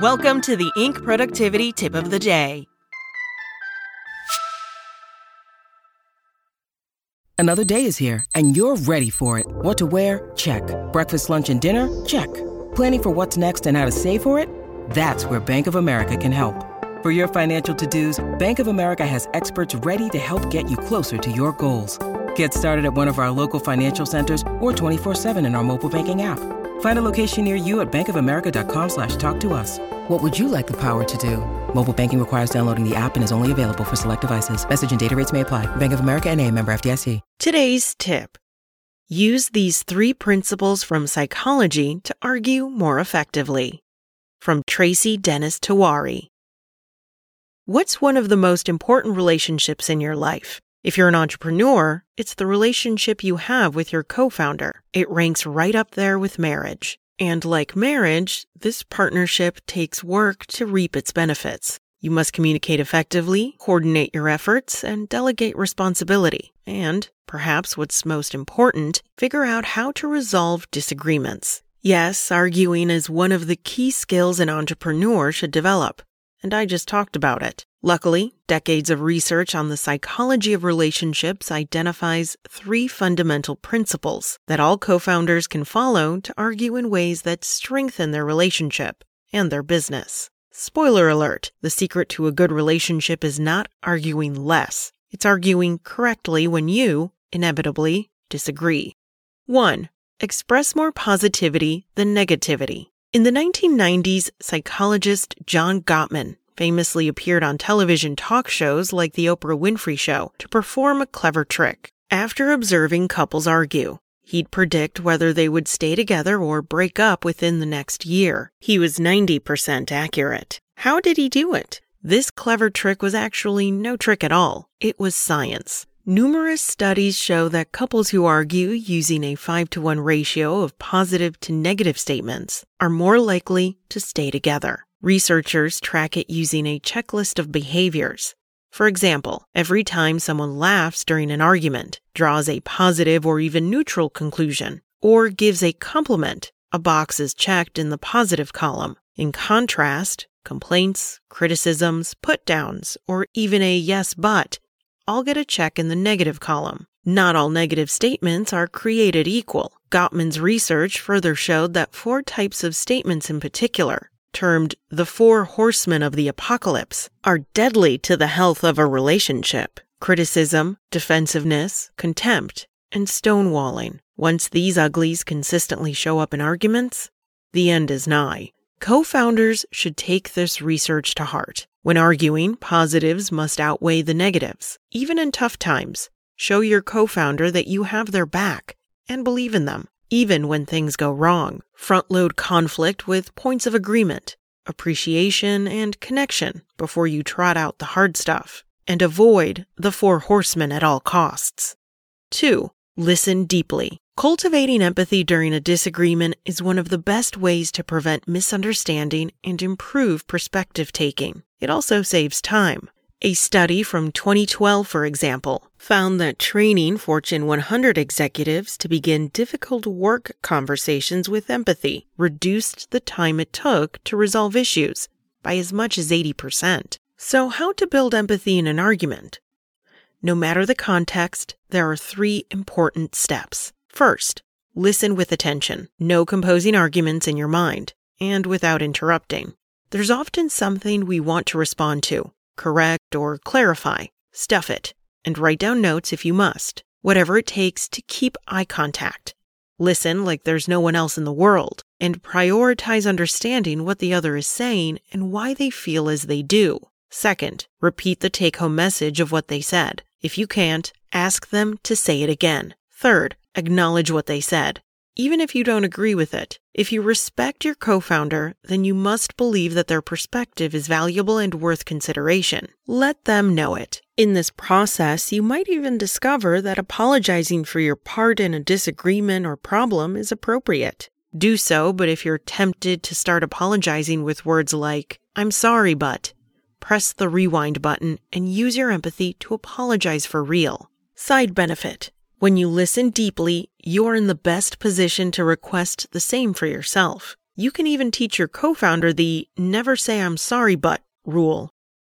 Welcome to the Inc. Productivity Tip of the Day. Another day is here, and you're ready for it. What to wear? Check. Breakfast, lunch, and dinner? Check. Planning for what's next and how to save for it? That's where Bank of America can help. For your financial to dos, Bank of America has experts ready to help get you closer to your goals. Get started at one of our local financial centers or 24-7 in our mobile banking app. Find a location near you at bankofamerica.com slash talk to us. What would you like the power to do? Mobile banking requires downloading the app and is only available for select devices. Message and data rates may apply. Bank of America and a member FDIC. Today's tip. Use these three principles from psychology to argue more effectively. From Tracy Dennis Tiwari. What's one of the most important relationships in your life? If you're an entrepreneur, it's the relationship you have with your co founder. It ranks right up there with marriage. And like marriage, this partnership takes work to reap its benefits. You must communicate effectively, coordinate your efforts, and delegate responsibility. And, perhaps what's most important, figure out how to resolve disagreements. Yes, arguing is one of the key skills an entrepreneur should develop. And I just talked about it. Luckily, decades of research on the psychology of relationships identifies three fundamental principles that all co founders can follow to argue in ways that strengthen their relationship and their business. Spoiler alert the secret to a good relationship is not arguing less, it's arguing correctly when you, inevitably, disagree. 1. Express more positivity than negativity. In the 1990s, psychologist John Gottman famously appeared on television talk shows like The Oprah Winfrey Show to perform a clever trick. After observing couples argue, he'd predict whether they would stay together or break up within the next year. He was 90% accurate. How did he do it? This clever trick was actually no trick at all. It was science. Numerous studies show that couples who argue using a 5 to 1 ratio of positive to negative statements are more likely to stay together. Researchers track it using a checklist of behaviors. For example, every time someone laughs during an argument, draws a positive or even neutral conclusion, or gives a compliment, a box is checked in the positive column. In contrast, complaints, criticisms, put downs, or even a yes but all get a check in the negative column. Not all negative statements are created equal. Gottman's research further showed that four types of statements in particular, termed the four horsemen of the apocalypse, are deadly to the health of a relationship criticism, defensiveness, contempt, and stonewalling. Once these uglies consistently show up in arguments, the end is nigh. Co founders should take this research to heart. When arguing, positives must outweigh the negatives. Even in tough times, show your co founder that you have their back and believe in them, even when things go wrong. Front load conflict with points of agreement, appreciation, and connection before you trot out the hard stuff. And avoid the four horsemen at all costs. 2. Listen deeply. Cultivating empathy during a disagreement is one of the best ways to prevent misunderstanding and improve perspective taking. It also saves time. A study from 2012, for example, found that training Fortune 100 executives to begin difficult work conversations with empathy reduced the time it took to resolve issues by as much as 80%. So, how to build empathy in an argument? No matter the context, there are three important steps. First, listen with attention. No composing arguments in your mind, and without interrupting. There's often something we want to respond to, correct or clarify. Stuff it, and write down notes if you must. Whatever it takes to keep eye contact. Listen like there's no one else in the world, and prioritize understanding what the other is saying and why they feel as they do. Second, repeat the take home message of what they said. If you can't, ask them to say it again. Third, acknowledge what they said, even if you don't agree with it. If you respect your co founder, then you must believe that their perspective is valuable and worth consideration. Let them know it. In this process, you might even discover that apologizing for your part in a disagreement or problem is appropriate. Do so, but if you're tempted to start apologizing with words like, I'm sorry, but, press the rewind button and use your empathy to apologize for real. Side benefit. When you listen deeply, you're in the best position to request the same for yourself. You can even teach your co founder the never say I'm sorry but rule.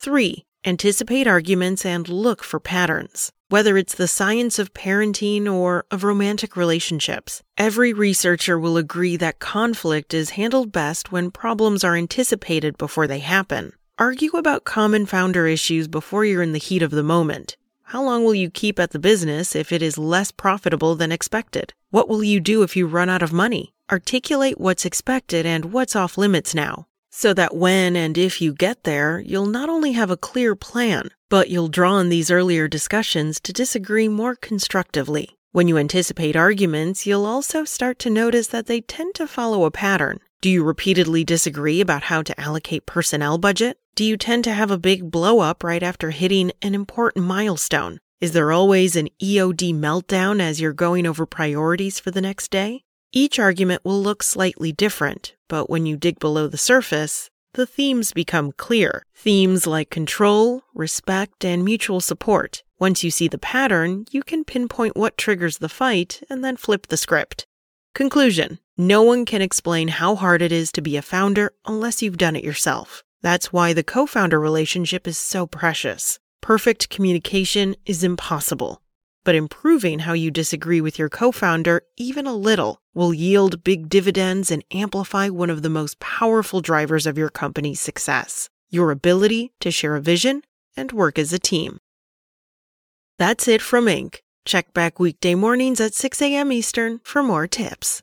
3. Anticipate arguments and look for patterns. Whether it's the science of parenting or of romantic relationships, every researcher will agree that conflict is handled best when problems are anticipated before they happen. Argue about common founder issues before you're in the heat of the moment. How long will you keep at the business if it is less profitable than expected? What will you do if you run out of money? Articulate what's expected and what's off limits now so that when and if you get there, you'll not only have a clear plan, but you'll draw on these earlier discussions to disagree more constructively. When you anticipate arguments, you'll also start to notice that they tend to follow a pattern. Do you repeatedly disagree about how to allocate personnel budget? Do you tend to have a big blow up right after hitting an important milestone? Is there always an EOD meltdown as you're going over priorities for the next day? Each argument will look slightly different, but when you dig below the surface, the themes become clear. Themes like control, respect, and mutual support. Once you see the pattern, you can pinpoint what triggers the fight and then flip the script. Conclusion No one can explain how hard it is to be a founder unless you've done it yourself. That's why the co founder relationship is so precious. Perfect communication is impossible but improving how you disagree with your co founder even a little will yield big dividends and amplify one of the most powerful drivers of your company's success your ability to share a vision and work as a team. That's it from Inc. Check back weekday mornings at 6 a.m. Eastern for more tips.